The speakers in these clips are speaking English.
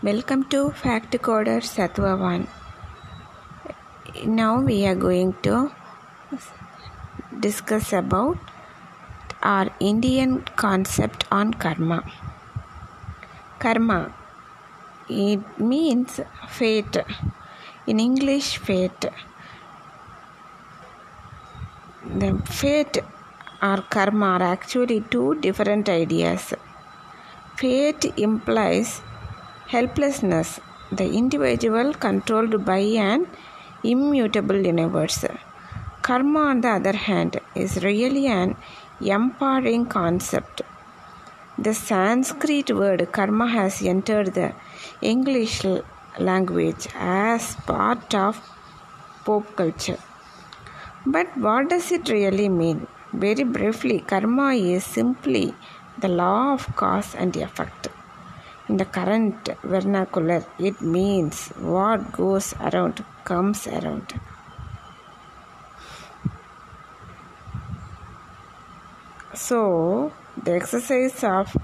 Welcome to Fact Coder Sattva 1. Now we are going to discuss about our Indian concept on karma. Karma it means fate. In English, fate. The fate or karma are actually two different ideas. Fate implies helplessness, the individual controlled by an immutable universe. Karma, on the other hand, is really an empowering concept. The Sanskrit word karma has entered the English language as part of pop culture. But what does it really mean? Very briefly, karma is simply the law of cause and effect. In the current vernacular, it means what goes around comes around. So, the exercise of,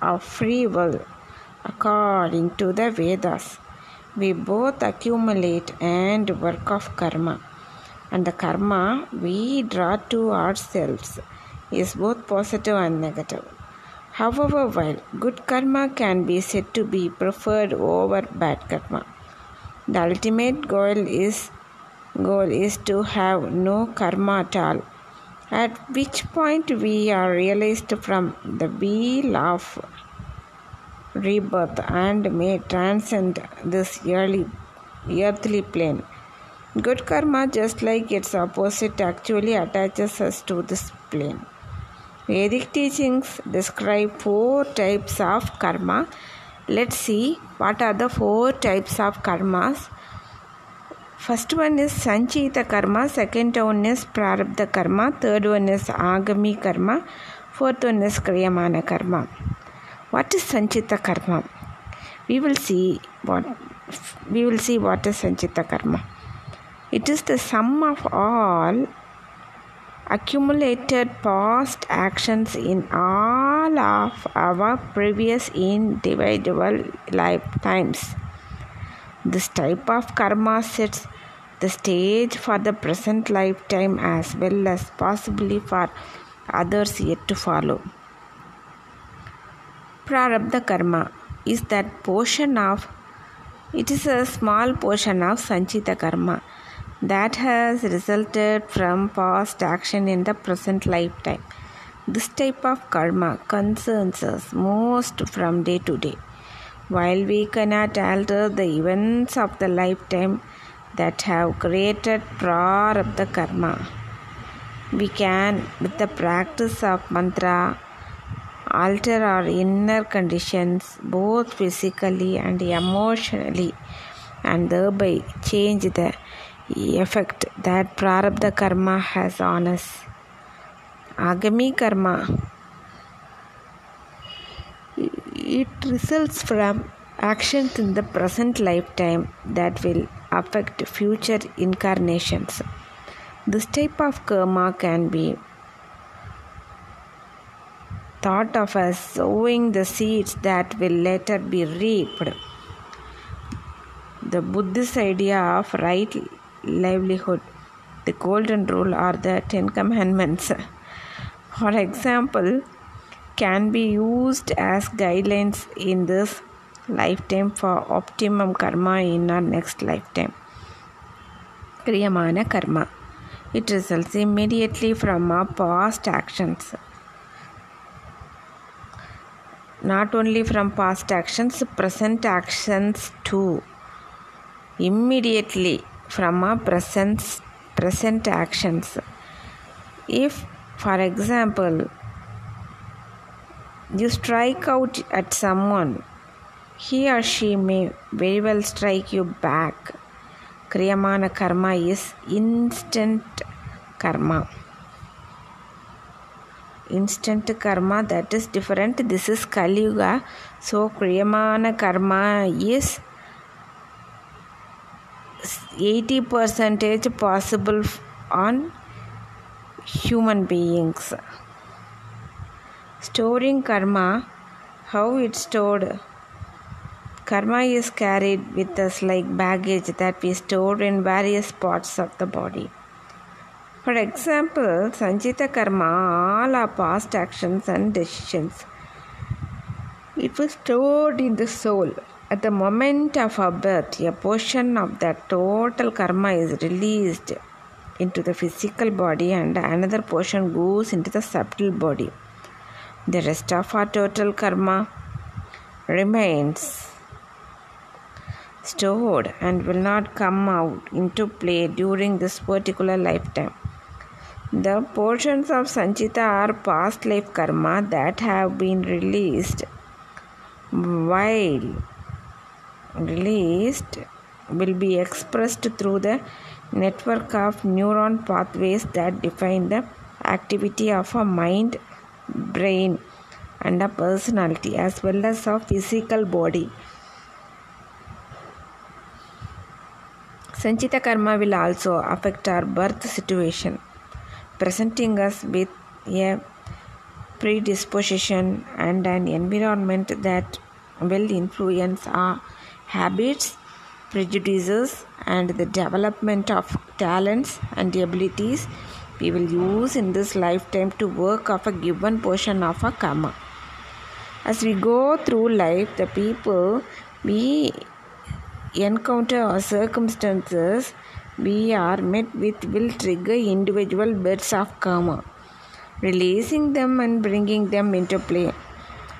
of free will, according to the Vedas, we both accumulate and work of karma, and the karma we draw to ourselves is both positive and negative. However, while good karma can be said to be preferred over bad karma, the ultimate goal is goal is to have no karma at all at which point we are released from the wheel of rebirth and may transcend this early, earthly plane. Good karma, just like its opposite, actually attaches us to this plane. Vedic teachings describe four types of karma. Let's see what are the four types of karmas First one is Sanchita karma, second one is Prarabdha karma, third one is Agami karma, fourth one is Kriyamana karma. What is Sanchita karma? We will see what we will see what is Sanchita karma. It is the sum of all accumulated past actions in all of our previous individual lifetimes. This type of karma sets the stage for the present lifetime as well as possibly for others yet to follow. Prarabdha karma is that portion of it is a small portion of Sanchita karma that has resulted from past action in the present lifetime. This type of karma concerns us most from day to day. While we cannot alter the events of the lifetime that have created prarabdha karma, we can, with the practice of mantra, alter our inner conditions both physically and emotionally and thereby change the effect that prarabdha karma has on us. Agami karma it results from actions in the present lifetime that will affect future incarnations. This type of karma can be thought of as sowing the seeds that will later be reaped. The Buddhist idea of right livelihood, the golden rule, or the Ten Commandments. For example, can be used as guidelines in this lifetime for optimum karma in our next lifetime. Kriyamana karma. It results immediately from our past actions. Not only from past actions, present actions too. Immediately from our present, present actions. If, for example, you strike out at someone, he or she may very well strike you back. Kriyamana karma is instant karma. Instant karma that is different. This is Kali Yuga. So Kriyamana karma is 80 percentage possible on human beings storing karma how it stored Karma is carried with us like baggage that we store in various parts of the body. For example, Sanchita Karma, all our past actions and decisions. It was stored in the soul. At the moment of our birth, a portion of that total karma is released into the physical body and another portion goes into the subtle body. The rest of our total karma remains stored and will not come out into play during this particular lifetime. The portions of Sanchita are past life karma that have been released while released will be expressed through the network of neuron pathways that define the activity of a mind, brain, and a personality as well as a physical body. Sanchita karma will also affect our birth situation, presenting us with a predisposition and an environment that will influence our habits, prejudices, and the development of talents and abilities we will use in this lifetime to work off a given portion of our karma. As we go through life, the people we encounter or circumstances we are met with will trigger individual bits of karma, releasing them and bringing them into play.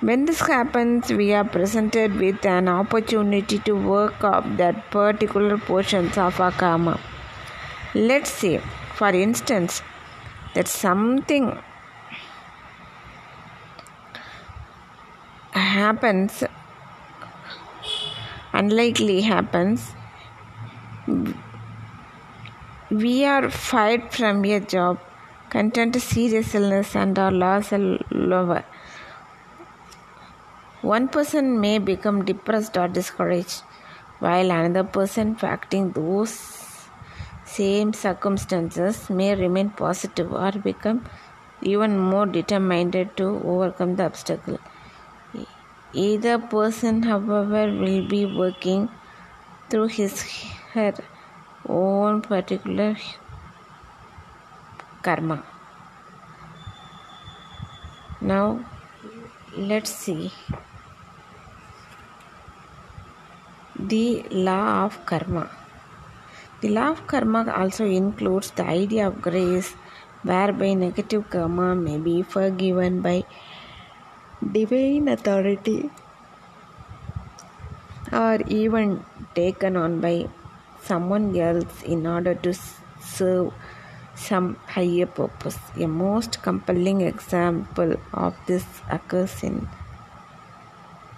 When this happens, we are presented with an opportunity to work up that particular portions of our karma. Let's say, for instance, that something happens unlikely happens we are fired from a job content to serious illness and our loss a lover one person may become depressed or discouraged while another person facing those same circumstances may remain positive or become even more determined to overcome the obstacle Either person, however, will be working through his her own particular karma. Now, let's see the law of karma. The law of karma also includes the idea of grace, whereby negative karma may be forgiven by divine authority or even taken on by someone else in order to serve some higher purpose. A most compelling example of this occurs in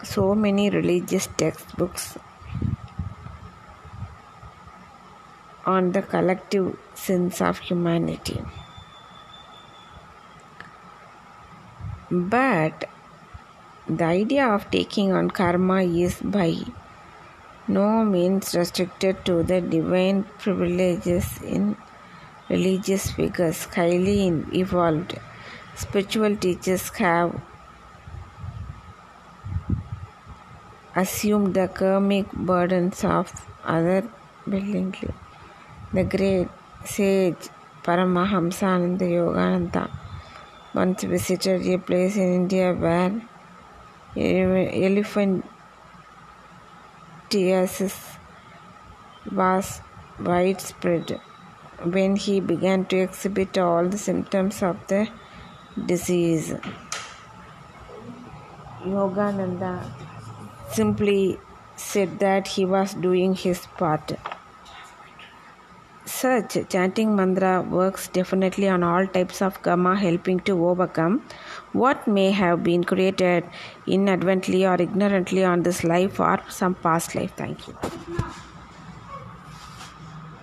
so many religious textbooks on the collective sins of humanity. But the idea of taking on karma is by no means restricted to the divine privileges in religious figures. Highly evolved spiritual teachers have assumed the karmic burdens of other willingly. The great sage Paramahamsa Yogananda once visited a place in India where elephantiasis was widespread when he began to exhibit all the symptoms of the disease. Yogananda simply said that he was doing his part. Such chanting mantra works definitely on all types of karma, helping to overcome what may have been created inadvertently or ignorantly on this life or some past life. Thank you.